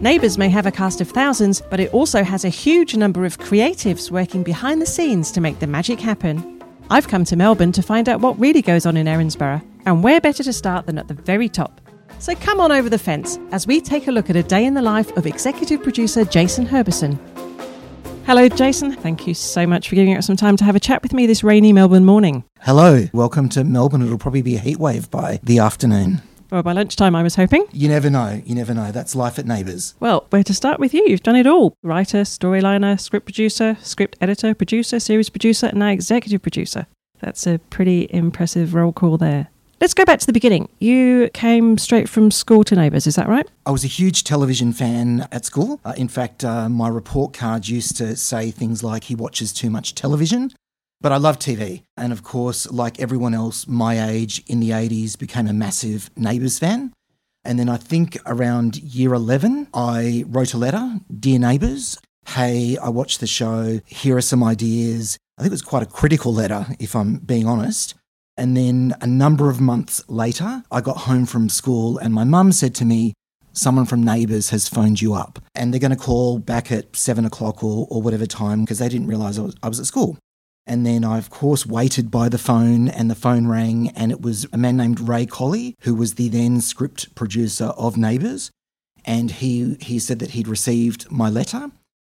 Neighbours may have a cast of thousands, but it also has a huge number of creatives working behind the scenes to make the magic happen. I've come to Melbourne to find out what really goes on in Erinsborough, and where better to start than at the very top. So come on over the fence as we take a look at a day in the life of executive producer Jason Herbison. Hello, Jason. Thank you so much for giving us some time to have a chat with me this rainy Melbourne morning. Hello, welcome to Melbourne. It'll probably be a heatwave by the afternoon. Well, by lunchtime, I was hoping. You never know. You never know. That's life at Neighbours. Well, where to start with you? You've done it all writer, storyliner, script producer, script editor, producer, series producer, and now executive producer. That's a pretty impressive roll call there. Let's go back to the beginning. You came straight from school to Neighbours, is that right? I was a huge television fan at school. Uh, in fact, uh, my report card used to say things like, he watches too much television. But I love TV. And of course, like everyone else my age in the 80s, became a massive Neighbours fan. And then I think around year 11, I wrote a letter Dear Neighbours, hey, I watched the show. Here are some ideas. I think it was quite a critical letter, if I'm being honest. And then a number of months later, I got home from school and my mum said to me, Someone from Neighbours has phoned you up and they're going to call back at seven o'clock or, or whatever time because they didn't realise I was, I was at school. And then I, of course, waited by the phone and the phone rang and it was a man named Ray Colley, who was the then script producer of Neighbours. And he, he said that he'd received my letter.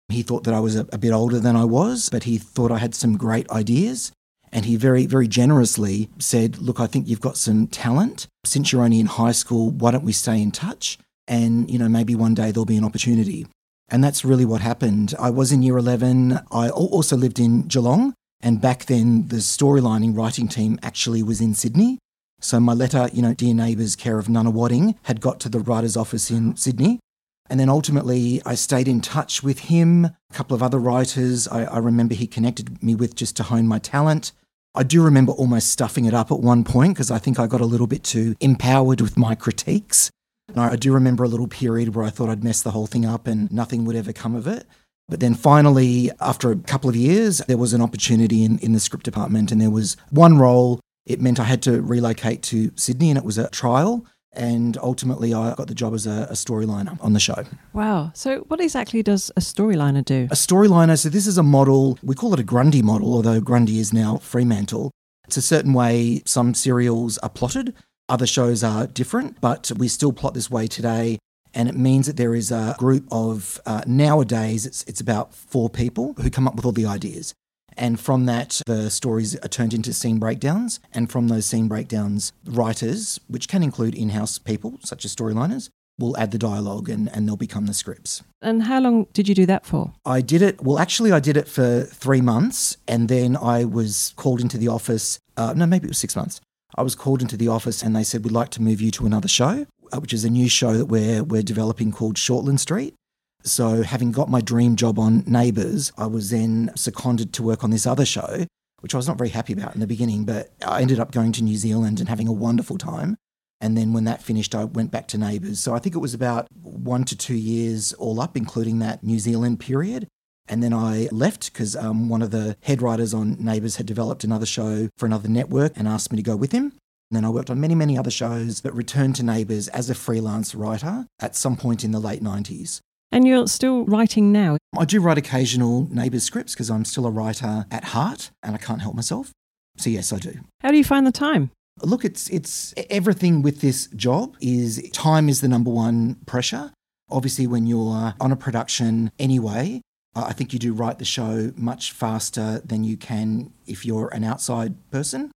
He thought that I was a, a bit older than I was, but he thought I had some great ideas. And he very, very generously said, Look, I think you've got some talent. Since you're only in high school, why don't we stay in touch? And, you know, maybe one day there'll be an opportunity. And that's really what happened. I was in year 11. I also lived in Geelong. And back then, the storylining writing team actually was in Sydney. So my letter, you know, Dear Neighbours, care of Nunawading, had got to the writer's office in Sydney. And then ultimately, I stayed in touch with him, a couple of other writers I, I, remember he connected me with just to hone my talent. I do remember almost stuffing it up at one point because I think I got a little bit too empowered with my critiques. And I do remember a little period where I thought I'd mess the whole thing up and nothing would ever come of it. But then finally, after a couple of years, there was an opportunity in, in the script department, and there was one role. It meant I had to relocate to Sydney, and it was a trial and ultimately I got the job as a, a storyliner on the show. Wow. So, what exactly does a storyliner do? A storyliner, so this is a model, we call it a Grundy model, although Grundy is now Fremantle. It's a certain way some serials are plotted, other shows are different, but we still plot this way today. And it means that there is a group of, uh, nowadays, it's, it's about four people who come up with all the ideas. And from that, the stories are turned into scene breakdowns. And from those scene breakdowns, writers, which can include in house people, such as storyliners, will add the dialogue and, and they'll become the scripts. And how long did you do that for? I did it, well, actually, I did it for three months. And then I was called into the office. Uh, no, maybe it was six months. I was called into the office and they said, We'd like to move you to another show, which is a new show that we're, we're developing called Shortland Street. So, having got my dream job on Neighbours, I was then seconded to work on this other show, which I was not very happy about in the beginning, but I ended up going to New Zealand and having a wonderful time. And then when that finished, I went back to Neighbours. So I think it was about one to two years all up, including that New Zealand period. And then I left because um, one of the head writers on Neighbours had developed another show for another network and asked me to go with him. And then I worked on many, many other shows, but returned to Neighbours as a freelance writer at some point in the late 90s. And you're still writing now? I do write occasional neighbours scripts because I'm still a writer at heart and I can't help myself. So, yes, I do. How do you find the time? Look, it's, it's everything with this job is time is the number one pressure. Obviously, when you're on a production anyway, I think you do write the show much faster than you can if you're an outside person.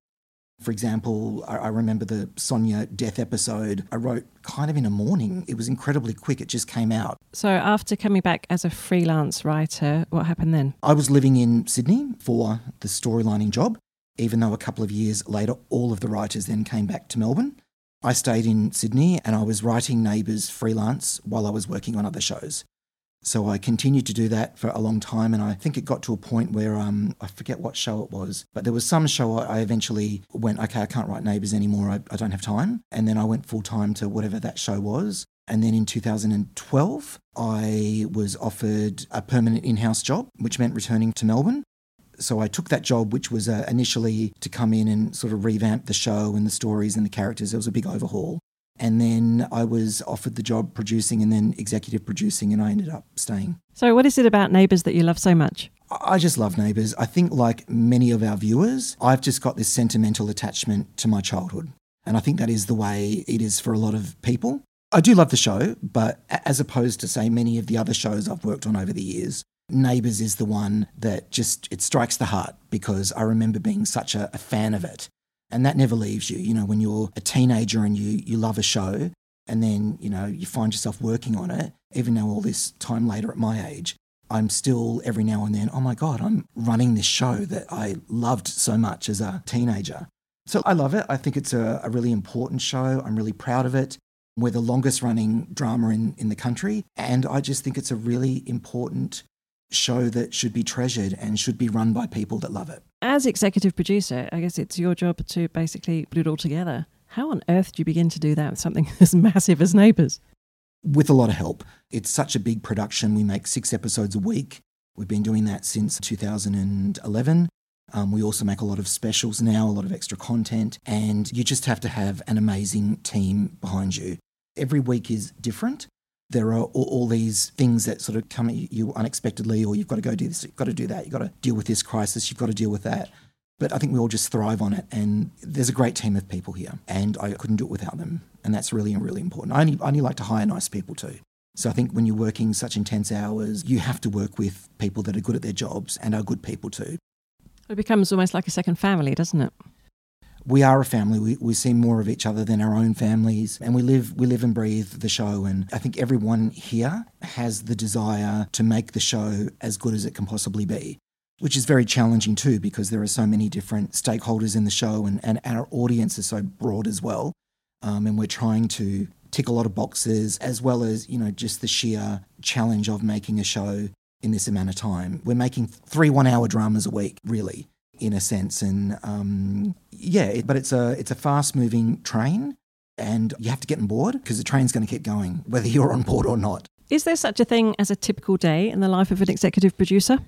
For example, I, I remember the Sonia death episode I wrote kind of in a morning. It was incredibly quick, it just came out. So, after coming back as a freelance writer, what happened then? I was living in Sydney for the storylining job, even though a couple of years later, all of the writers then came back to Melbourne. I stayed in Sydney and I was writing Neighbours freelance while I was working on other shows. So I continued to do that for a long time, and I think it got to a point where um, I forget what show it was, but there was some show I eventually went, okay, I can't write Neighbours anymore. I, I don't have time, and then I went full time to whatever that show was. And then in 2012, I was offered a permanent in house job, which meant returning to Melbourne. So I took that job, which was uh, initially to come in and sort of revamp the show and the stories and the characters. It was a big overhaul. And then I was offered the job producing and then executive producing, and I ended up staying. So, what is it about Neighbours that you love so much? I just love Neighbours. I think, like many of our viewers, I've just got this sentimental attachment to my childhood. And I think that is the way it is for a lot of people. I do love the show, but as opposed to, say, many of the other shows I've worked on over the years, Neighbours is the one that just it strikes the heart because I remember being such a, a fan of it. And that never leaves you. You know, when you're a teenager and you you love a show and then, you know, you find yourself working on it, even though all this time later at my age, I'm still every now and then, oh my God, I'm running this show that I loved so much as a teenager. So I love it. I think it's a, a really important show. I'm really proud of it. We're the longest running drama in, in the country. And I just think it's a really important show that should be treasured and should be run by people that love it. As executive producer, I guess it's your job to basically put it all together. How on earth do you begin to do that with something as massive as Neighbours? With a lot of help. It's such a big production. We make six episodes a week. We've been doing that since 2011. Um, we also make a lot of specials now, a lot of extra content, and you just have to have an amazing team behind you. Every week is different there are all, all, these things that sort of come at you unexpectedly, or you've got to go do this, you've got to do that, you've got to deal with this crisis, you've got to deal with that. But I think we all just thrive on it, and there's a great team of people here, and I couldn't do it without them, and that's really, really important. I only, I only like to hire nice people too. So I think when you're working such intense hours, you have to work with people that are good at their jobs and are good people too. It becomes almost like a second family, doesn't it? We are a family. We, we see more of each other than our own families, and we live we live and breathe the show. And I think everyone here has the desire to make the show as good as it can possibly be, which is very challenging too because there are so many different stakeholders in the show, and, and our audience is so broad as well. Um, and we're trying to tick a lot of boxes, as well as you know just the sheer challenge of making a show in this amount of time. We're making three one-hour dramas a week, really in a sense. And um, yeah, it, but it's a it's a fast moving train, and you have to get on board because the train's going to keep going whether you're on board or not. Is there such a thing as a typical day in the life of an executive producer?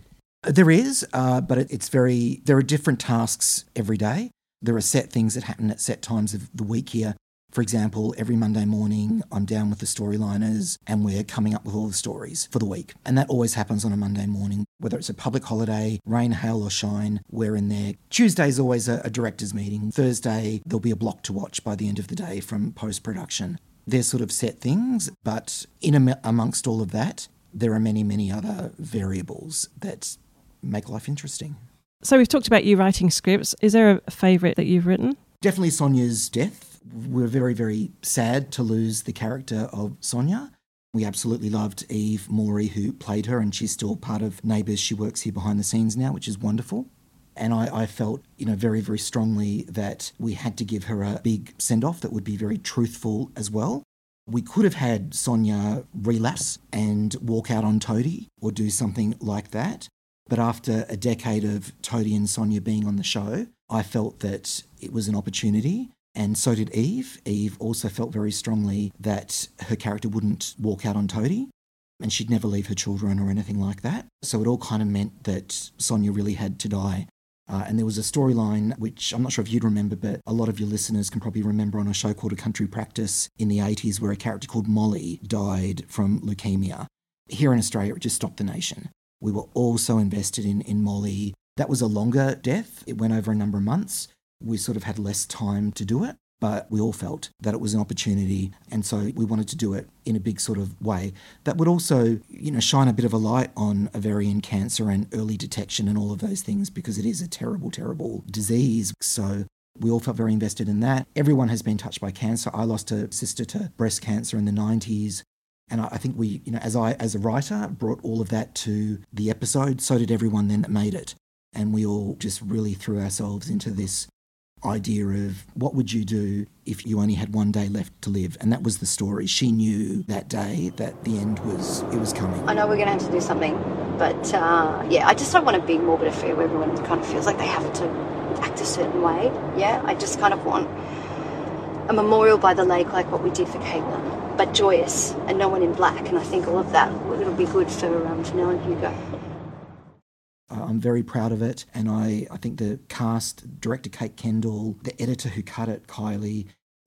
There is, uh, but it, it's very. There are different tasks every day. There are set things that happen at set times of the week here. For example, every Monday morning, I'm down with the storyliners and we're coming up with all the stories for the week. And that always happens on a Monday morning, whether it's a public holiday, rain, hail, or shine, we're in there. Tuesday's always a, a director's meeting. Thursday, there'll be a block to watch by the end of the day from post production. They're sort of set things, but in am- amongst all of that, there are many, many other variables that make life interesting. So we've talked about you writing scripts. Is there a favourite that you've written? Definitely Sonia's death we're very, very sad to lose the character of Sonia. We absolutely loved Eve Morey, who played her, and she's still part of Neighbours. She works here behind the scenes now, which is wonderful. And I, I felt, you know, very, very strongly that we had to give her a big send off that would be very truthful as well. We could have had Sonia relapse and walk out on Toadie or do something like that. But after a decade of Toadie and Sonia being on the show, I felt that it was an opportunity and so did Eve. Eve also felt very strongly that her character wouldn't walk out on Toadie and she'd never leave her children or anything like that. So it all kind of meant that Sonia really had to die. Uh, and there was a storyline which I'm not sure if you'd remember, but a lot of your listeners can probably remember on a show called A Country Practice in the 80s, where a character called Molly died from leukemia. Here in Australia, it just stopped the nation. We were all so invested in, in Molly. That was a longer death, it went over a number of months we sort of had less time to do it, but we all felt that it was an opportunity. And so we wanted to do it in a big sort of way that would also, you know, shine a bit of a light on ovarian cancer and early detection and all of those things because it is a terrible, terrible disease. So we all felt very invested in that. Everyone has been touched by cancer. I lost a sister to breast cancer in the 90s. And I think we, you know, as I, as a writer, brought all of that to the episode. So did everyone then that made it. And we all just really threw ourselves into this idea of what would you do if you only had one day left to live? And that was the story. She knew that day that the end was it was coming. I know we're going to have to do something but uh, yeah i just don't want a big morbid affair where everyone kind of feels like they have to act a certain way. Yeah i just kind of want a memorial by the lake like what we did for caitlin but joyous and no one in black and i think all of that it'll be good for um, Nell and hugo Uh, I'm very proud of it. And I, I think the cast, director Kate Kendall, the editor who cut it, Kylie,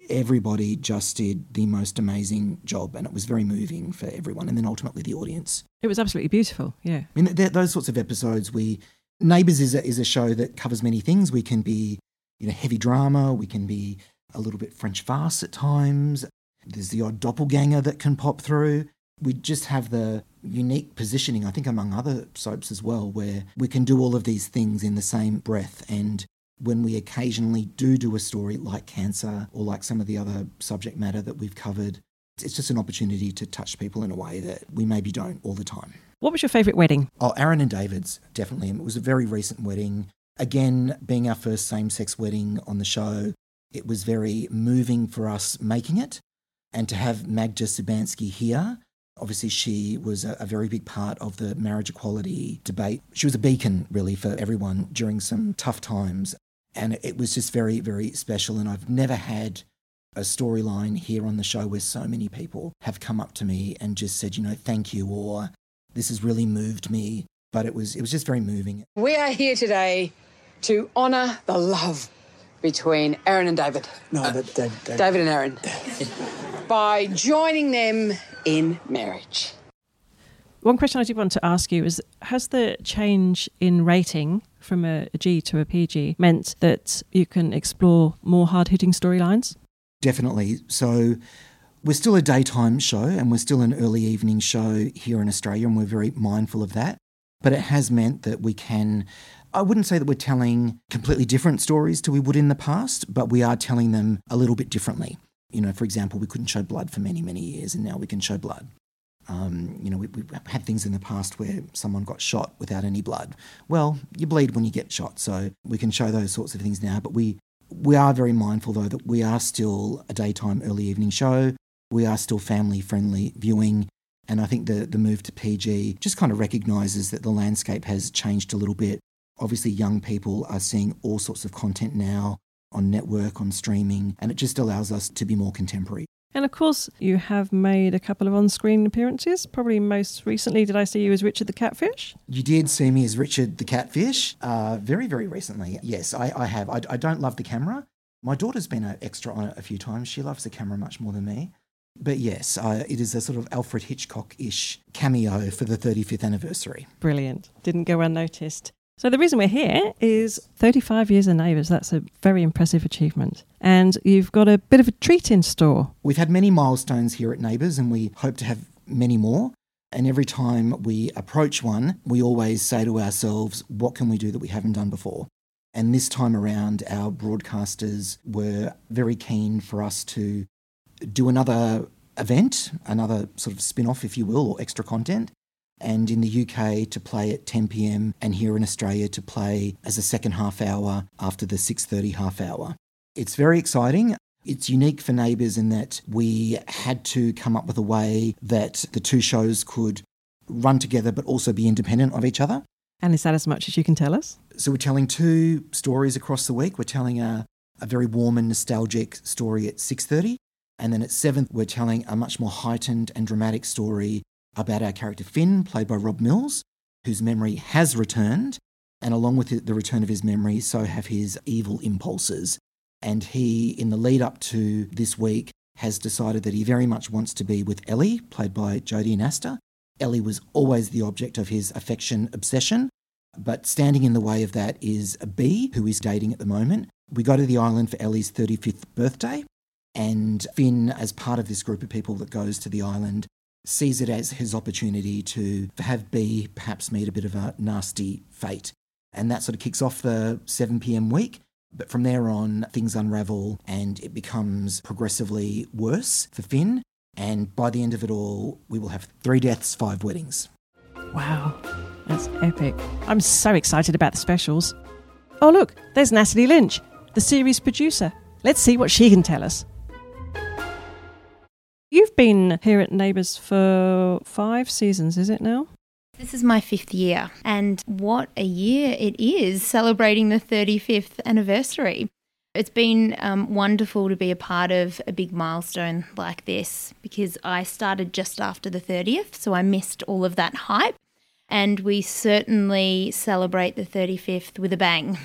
everybody just did the most amazing job and it was very moving for everyone and then ultimately the audience. It was absolutely beautiful, yeah. I mean, those sorts of episodes, we. Neighbours is a, is a show that covers many things. We can be, you know, heavy drama, we can be a little bit French farce at times. There's the odd doppelganger that can pop through. We just have the unique positioning, I think, among other soaps as well, where we can do all of these things in the same breath. And when we occasionally do do a story like cancer or like some of the other subject matter that we've covered, it's just an opportunity to touch people in a way that we maybe don't all the time. What was your favourite wedding? Oh, Aaron and David's, definitely. It was a very recent wedding. Again, being our first same sex wedding on the show, it was very moving for us making it. And to have Magda Szubanski here, obviously she was a, a, very big part of the marriage equality debate. She was a beacon, really, for everyone during some tough times. And it was just very, very special. And I've never had a storyline here on the show where so many people have come up to me and just said, you know, thank you, or this has really moved me. But it was it was just very moving. We are here today to honour the love between Aaron and David. No, uh, David, David. David and Aaron. by joining them in marriage. One question I did want to ask you is Has the change in rating from a G to a PG meant that you can explore more hard hitting storylines? Definitely. So, we're still a daytime show and we're still an early evening show here in Australia, and we're very mindful of that. But it has meant that we can I wouldn't say that we're telling completely different stories to we would in the past, but we are telling them a little bit differently. You know, for example, we couldn't show blood for many, many years, and now we can show blood. Um, you know, we, have had things in the past where someone got shot without any blood. Well, you bleed when you get shot, so we can show those sorts of things now. But we we are very mindful though that we are still a daytime, early evening show. We are still family friendly viewing. And I think the, the move to PG just kind of recognises that the landscape has changed a little bit. Obviously, young people are seeing all sorts of content now on network, on streaming, and it just allows us to be more contemporary. And of course, you have made a couple of on screen appearances. Probably most recently, did I see you as Richard the Catfish? You did see me as Richard the Catfish uh, very, very recently. Yes, I, I have. I, I, don't love the camera. My daughter's been an extra on it a few times. She loves the camera much more than me. But yes, uh, it is a sort of Alfred Hitchcock ish cameo for the 35th anniversary. Brilliant. Didn't go unnoticed. So, the reason we're here is 35 years of Neighbours. That's a very impressive achievement. And you've got a bit of a treat in store. We've had many milestones here at Neighbours, and we hope to have many more. And every time we approach one, we always say to ourselves, what can we do that we haven't done before? And this time around, our broadcasters were very keen for us to do another event, another sort of spin off, if you will, or extra content and in the UK to play at 10 p.m. and here in Australia to play as a second half hour after the 6:30 half hour. It's very exciting. It's unique for Neighbours in that we had to come up with a way that the two shows could run together but also be independent of each other. And is that as much as you can tell us? So we're telling two stories across the week. We're telling a, a very warm and nostalgic story at 6:30 and then at 7th we're telling a much more heightened and dramatic story about our character Finn, played by Rob Mills, whose memory has returned. And along with the return of his memory, so have his evil impulses. And he, in the lead up to this week, has decided that he very much wants to be with Ellie, played by Jodi Anasta. Ellie was always the object of his affection obsession, but standing in the way of that is Bea, who he's dating at the moment. We go to the island for Ellie's 35th birthday, and Finn, as part of this group of people that goes to the island, sees it as his opportunity to have Bea perhaps meet a bit of a nasty fate. And that sort of kicks off the 7 pm week. But from there on, things unravel and it becomes progressively worse for Finn. And by the end of it all, we will have three deaths, five weddings. Wow, that's epic. I'm so excited about the specials. Oh, look, there's Natalie Lynch, the series producer. Let's see what she can tell us. You've been here at Neighbours for five seasons, is it now? This is my fifth year, and what a year it is celebrating the 35th anniversary. It's been um, wonderful to be a part of a big milestone like this because I started just after the 30th, so I missed all of that hype. And we certainly celebrate the 35th with a bang.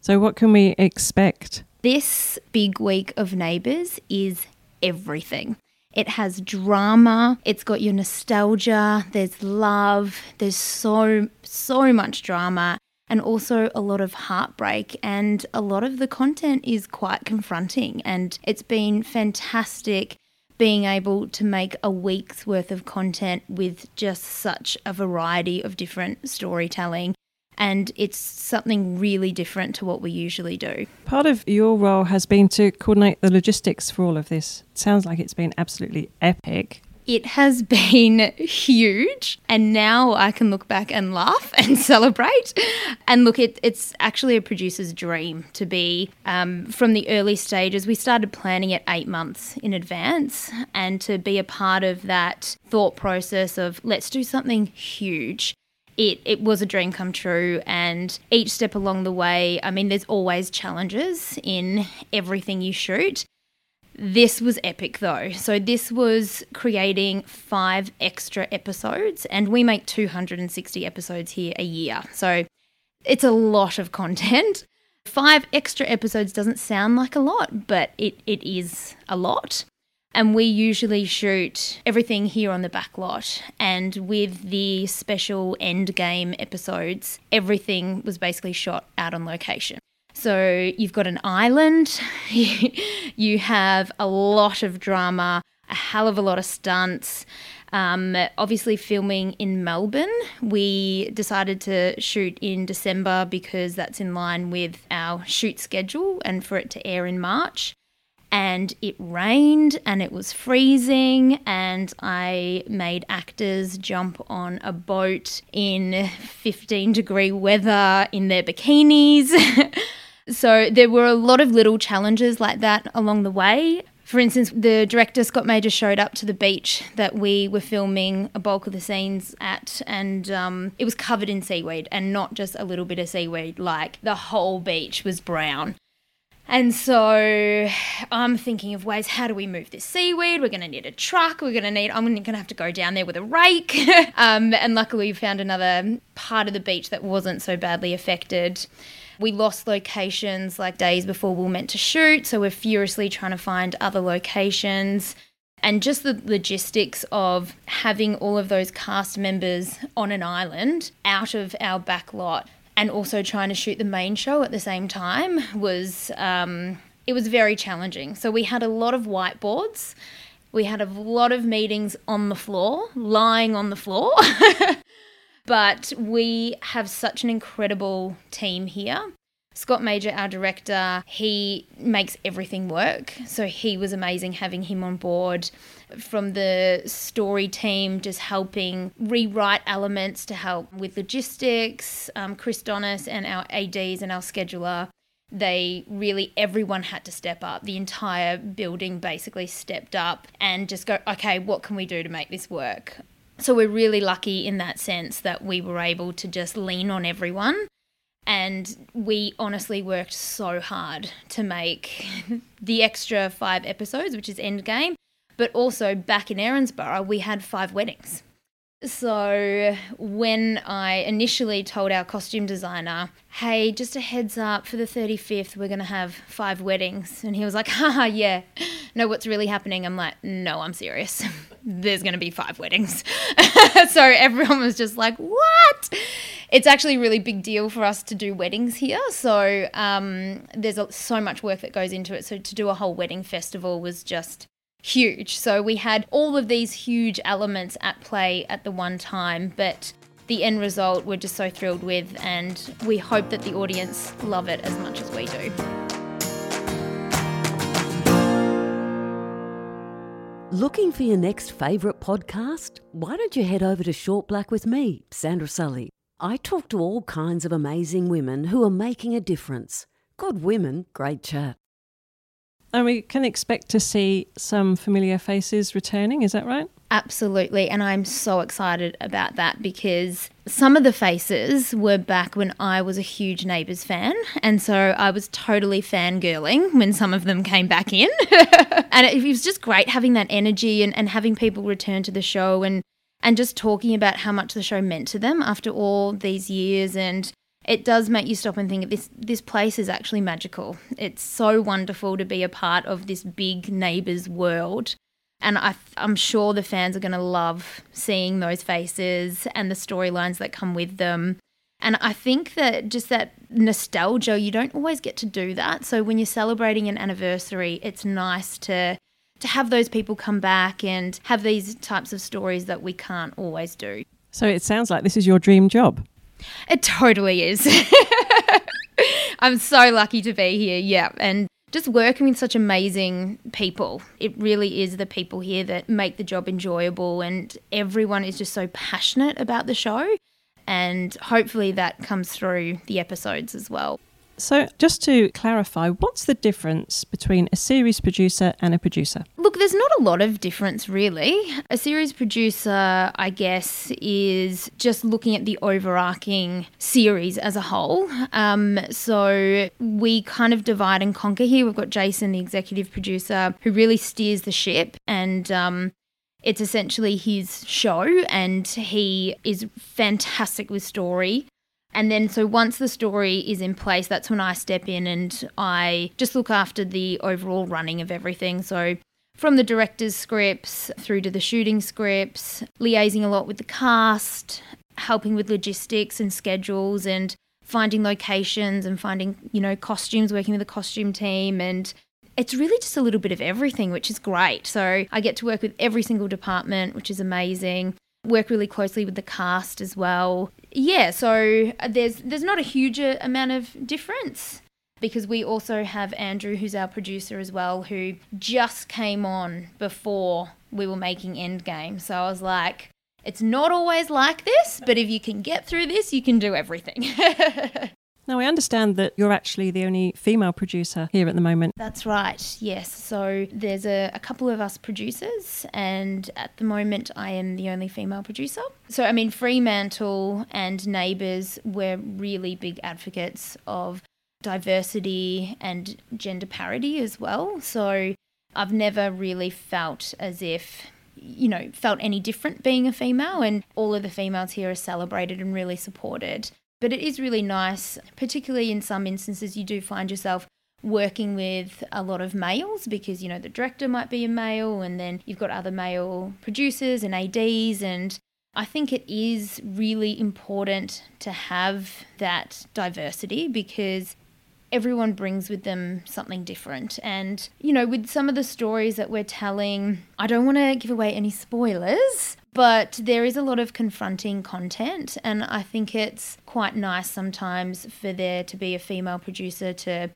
So, what can we expect? This big week of Neighbours is everything. It has drama, it's got your nostalgia, there's love, there's so, so much drama, and also a lot of heartbreak. And a lot of the content is quite confronting. And it's been fantastic being able to make a week's worth of content with just such a variety of different storytelling and it's something really different to what we usually do. Part of your role has been to coordinate the logistics for all of this. It sounds like it's been absolutely epic. It has been huge, and now I can look back and laugh and celebrate. And look, it, it's actually a producer's dream to be um, from the early stages. We started planning it eight months in advance, and to be a part of that thought process of let's do something huge it, it was a dream come true. And each step along the way, I mean, there's always challenges in everything you shoot. This was epic though. So, this was creating five extra episodes, and we make 260 episodes here a year. So, it's a lot of content. Five extra episodes doesn't sound like a lot, but it, it is a lot. And we usually shoot everything here on the back lot. And with the special end game episodes, everything was basically shot out on location. So you've got an island, you have a lot of drama, a hell of a lot of stunts. Um, obviously, filming in Melbourne, we decided to shoot in December because that's in line with our shoot schedule and for it to air in March and it rained and it was freezing and I made actors jump on a boat in 15 degree weather in their bikinis. so there were a lot of little challenges like that along the way. For instance, the director Scott Major showed up to the beach that we were filming a bulk of the scenes at, and um, it was covered in seaweed, and not just a little bit of seaweed, like the whole beach was brown. And so I'm thinking of ways how do we move this seaweed? We're going to need a truck. We're going to need, I'm going to have to go down there with a rake. um, and luckily, we found another part of the beach that wasn't so badly affected. We lost locations like days before we were meant to shoot. So we're furiously trying to find other locations. And just the logistics of having all of those cast members on an island out of our back lot and also trying to shoot the main show at the same time was um, it was very challenging. So we had a lot of whiteboards. We had a lot of meetings on the floor, lying on the floor. but we have such an incredible team here. Scott Major, our director, he makes everything work. So he was amazing having him on board from the story team, just helping rewrite elements to help with logistics. Um, Chris Donis and our ADs and our scheduler, they really, everyone had to step up. The entire building basically stepped up and just go, okay, what can we do to make this work? So we're really lucky in that sense that we were able to just lean on everyone and we honestly worked so hard to make the extra five episodes, which is Endgame. But also back in Erinsborough, we had five weddings. So, when I initially told our costume designer, hey, just a heads up for the 35th, we're going to have five weddings. And he was like, haha, yeah. No, what's really happening? I'm like, no, I'm serious. There's going to be five weddings. so, everyone was just like, what? It's actually a really big deal for us to do weddings here. So, um, there's so much work that goes into it. So, to do a whole wedding festival was just huge. So we had all of these huge elements at play at the one time, but the end result we're just so thrilled with, and we hope that the audience love it as much as we do. Looking for your next favourite podcast? Why don't you head over to Short Black with me, Sandra Sully? I talk to all kinds of amazing women who are making a difference. Good women, great chat. And we can expect to see some familiar faces returning, is that right? Absolutely. And I'm so excited about that because some of the faces were back when I was a huge Neighbours fan. And so I was totally fangirling when some of them came back in. and it was just great having that energy and, and having people return to the show and, and just talking about how much the show meant to them after all these years and it does make you stop and think this this place is actually magical. It's so wonderful to be a part of this big neighbours world. And I, am sure the fans are going to love seeing those faces and the storylines that come with them. And I think that just that nostalgia, you don't always get to do that. So when you're celebrating an anniversary, it's nice to to have those people come back and have these types of stories that we can't always do. So it sounds like this is your dream job. It totally is. I'm so lucky to be here. Yeah. And just working with such amazing people. It really is the people here that make the job enjoyable, and everyone is just so passionate about the show. And hopefully that comes through the episodes as well. So, just to clarify, what's the difference between a series producer and a producer? Look, there's not a lot of difference really. A series producer, I guess, is just looking at the overarching series as a whole. Um, so, we kind of divide and conquer here. We've got Jason, the executive producer, who really steers the ship and um, it's essentially his show, and he is fantastic with story. And then, so once the story is in place, that's when I step in and I just look after the overall running of everything. So, from the director's scripts through to the shooting scripts, liaising a lot with the cast, helping with logistics and schedules, and finding locations and finding, you know, costumes, working with the costume team. And it's really just a little bit of everything, which is great. So, I get to work with every single department, which is amazing work really closely with the cast as well. Yeah, so uh, there's there's not a huge uh, amount of difference because we also have Andrew who's our producer as well who just came on before we were making Endgame. So I was like it's not always like this, but if you can get through this, you can do everything. Now, I understand that you're actually the only female producer here at the moment. That's right, yes. So there's a, a, couple of us producers, and at the moment, I am the only female producer. So, I mean, Fremantle and Neighbours were really big advocates of diversity and gender parity as well. So, I've never really felt as if you know, felt any different being a female, and all of the females here are celebrated and really supported. But it is really nice, particularly in some instances, you do find yourself working with a lot of males because, you know, the director might be a male and then you've got other male producers and ADs. And I think it is really important to have that diversity because everyone brings with them something different. And, you know, with some of the stories that we're telling, I don't want to give away any spoilers, but there is a lot of confronting content. And I think it's quite nice sometimes for there to be a female producer to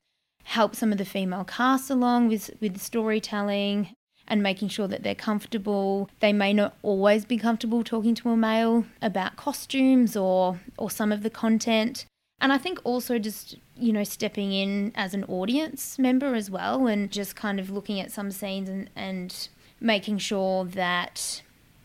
help some of the female cast along with, with storytelling and making sure that they're comfortable. They may not always be comfortable talking to a male about costumes or or some of the content. And I think also just, you know, stepping in as an audience member as well and just kind of looking at some scenes and, and making sure that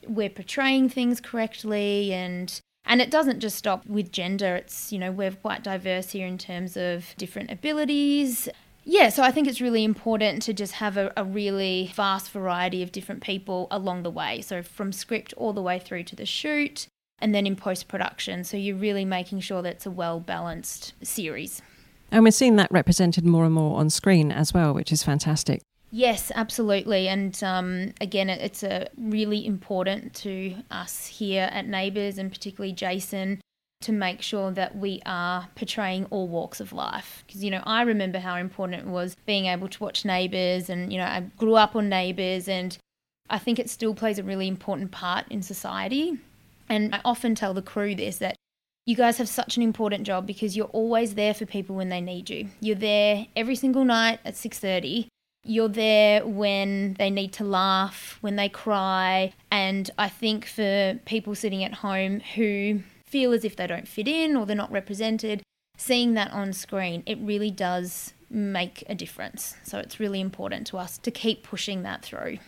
we're portraying things correctly and and it doesn't just stop with gender it's you know we're quite diverse here in terms of different abilities yeah so i think it's really important to just have a, a really vast variety of different people along the way so from script all the way through to the shoot and then in post production. So you're really making sure that it's a well balanced series. And we're seeing that represented more and more on screen as well, which is fantastic. Yes, absolutely. And um, again, it's a really important to us here at Neighbours and particularly Jason to make sure that we are portraying all walks of life. Because, you know, I remember how important it was being able to watch Neighbours and, you know, I grew up on Neighbours and I think it still plays a really important part in society. And I often tell the crew this that you guys have such an important job because you're always there for people when they need you. You're there every single night at 6:30. You're there when they need to laugh, when they cry, and I think for people sitting at home who feel as if they don't fit in or they're not represented, seeing that on screen, it really does make a difference. So it's really important to us to keep pushing that through.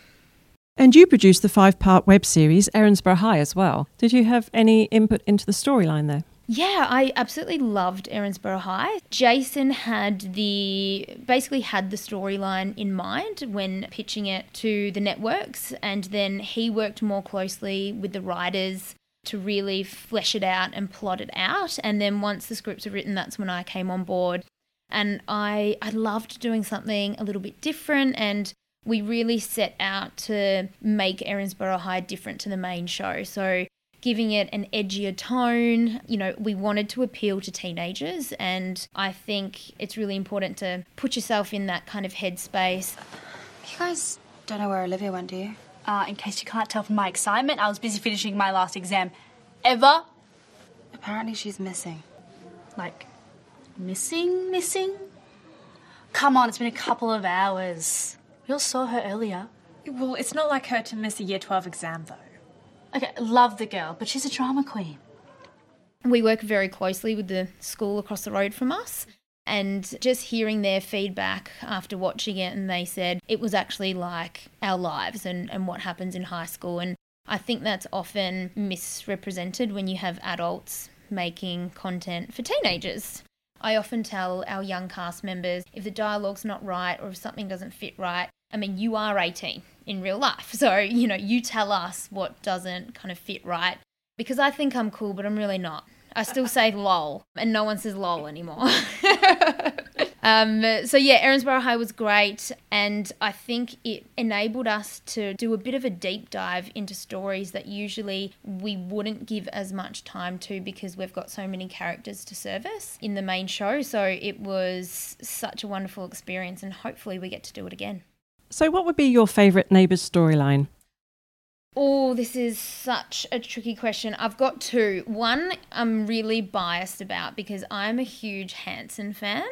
And you produced the five part web series Erinsborough High as well. Did you have any input into the storyline there? Yeah, I absolutely loved Erinsborough High. Jason had the basically had the storyline in mind when pitching it to the networks, and then he worked more closely with the writers to really flesh it out and plot it out. And then once the scripts are written, that's when I came on board. And I, I loved doing something a little bit different. And we really set out to make Erinsborough High different to the main show. So giving it an edgier tone. You know, we wanted to appeal to teenagers, and I think it's really important to put yourself in that kind of headspace. You guys don't know where Olivia went, do you? Uh, in case you can't tell from my excitement, I was busy finishing my last exam ever. Apparently, she's missing. Like, missing, missing? Come on, it's been a couple of hours. We all saw her earlier. Well, it's not like her to miss a year 12 exam, though. Okay, love the girl, but she's a drama queen. We work very closely with the school across the road from us. And just hearing their feedback after watching it, and they said it was actually like our lives and, and what happens in high school. And I think that's often misrepresented when you have adults making content for teenagers. I often tell our young cast members if the dialogue's not right or if something doesn't fit right, I mean, you are 18 in real life. So, you know, you tell us what doesn't kind of fit right because I think I'm cool, but I'm really not. I still say lol, and no one says lol anymore. um, so yeah, Erinsborough High was great, and I think it enabled us to do a bit of a deep dive into stories that usually we wouldn't give as much time to because we've got so many characters to service in the main show. So it was such a wonderful experience, and hopefully we get to do it again. So, what would be your favourite Neighbours storyline? Oh, this is such a tricky question. I've got two. One I'm really biased about because I'm a huge Hanson fan.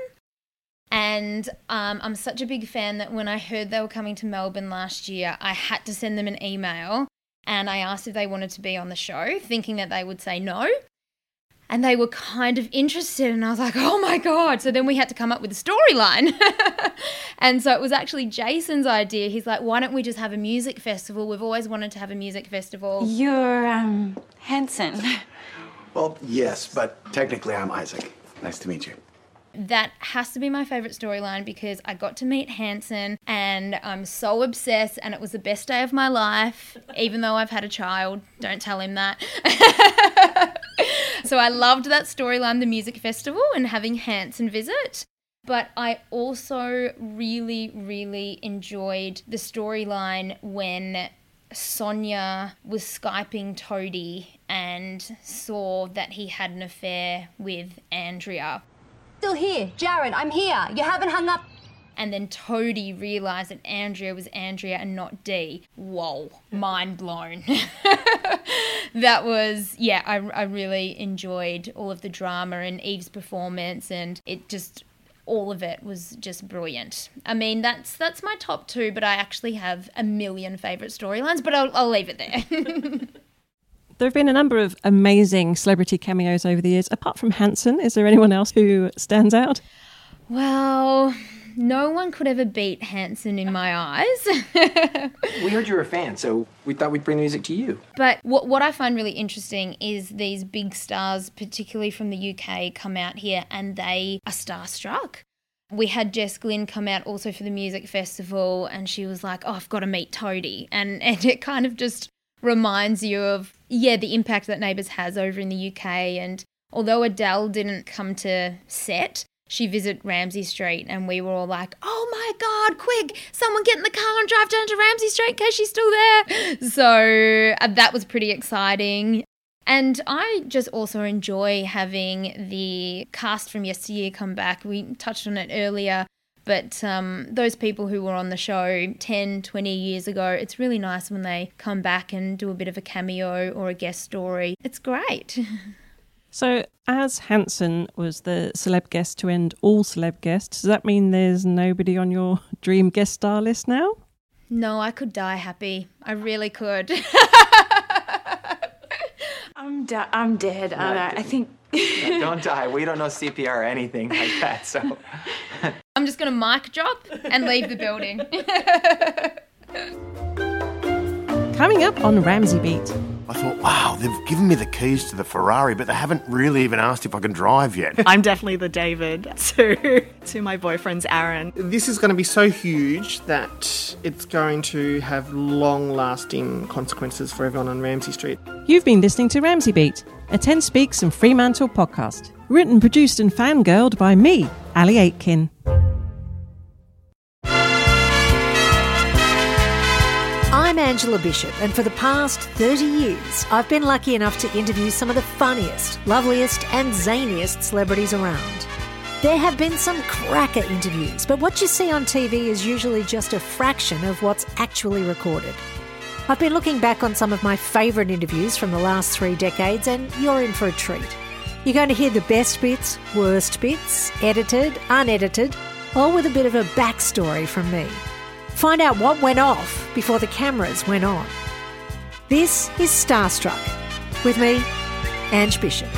And um, I'm such a big fan that when I heard they were coming to Melbourne last year, I had to send them an email and I asked if they wanted to be on the show, thinking that they would say no and they were kind of interested and i was like oh my god so then we had to come up with a storyline and so it was actually jason's idea he's like why don't we just have a music festival we've always wanted to have a music festival You're, um, Hanson. Well, yes, but technically I'm Isaac. Nice to meet you. That has to be my favorite storyline because I got to meet Hanson and I'm so obsessed and it was the best day of my life, even though I've had a child. Don't tell him that. so I loved that storyline, the music festival, and having Hanson visit. But I also really, really enjoyed the storyline when Sonia was Skyping Toadie and saw that he had an affair with Andrea. Still here. Jarrod, I'm here. You haven't hung up. And then Toadie realised that Andrea was Andrea and not Dee. Whoa, mind blown. that was, yeah, I, I really enjoyed all of the drama and Eve's performance, and it just, all of it was just brilliant. I mean, that's that's my top two, but I actually have a million favourite storylines, but I'll, I'll leave it there. There have been a number of amazing celebrity cameos over the years. Apart from Hanson, is there anyone else who stands out? well, no one could ever beat Hanson in my eyes. We heard you were a fan, so we thought we'd bring the music to you. But what, what I find really interesting is these big stars, particularly from the UK, come out here and they are starstruck. We had Jess Glynne come out also for the music festival, and she was like, "Oh, I've got to meet Toadie," and and it kind of just reminds you of yeah the impact that Neighbours has over in the UK. And although Adele didn't come to set, she visited Ramsay Street, and we were all like, "Oh my God, quick! Someone get in the car and drive down to Ramsay Street in case she's still there." So uh, that was pretty exciting. And I just also enjoy having the cast from yesteryear come back. We touched on it earlier, but um, those people who were on the show 10, 20 years ago, it's really nice when they come back and do a bit of a cameo or a guest story. It's great. So, as Hanson was the celeb guest to end all celeb guests, does that mean there's nobody on your dream guest star list now? no, I could die happy. I really could. I'm, de- I'm dead. I, I think. Don't die. We don't know CPR or anything like that, so. I'm just going to mic drop and leave the building. Coming up on Ramsey Beat. I thought, wow, they've given me the keys to the Ferrari, but they haven't really even asked if I can drive yet. I'm definitely the David to, to my boyfriend's Aaron. This is going to be so huge that it's going to have long lasting consequences for everyone on Ramsay Street. You've been listening to Ramsey Beat, a 10 Speaks and Fremantle podcast. Written, produced, and fangirled by me, Ali Aitken. I'm Angela Bishop, and for the past 30 years, I've been lucky enough to interview some of the funniest, loveliest, and zaniest celebrities around. There have been some cracker interviews, but what you see on TV is usually just a fraction of what's actually recorded. I've been looking back on some of my favourite interviews from the last three decades, and you're in for a treat. You're going to hear the best bits, worst bits, edited, unedited, all with a bit of a backstory from me. Find out what went off before the cameras went on. This is Starstruck with me, Ange Bishop.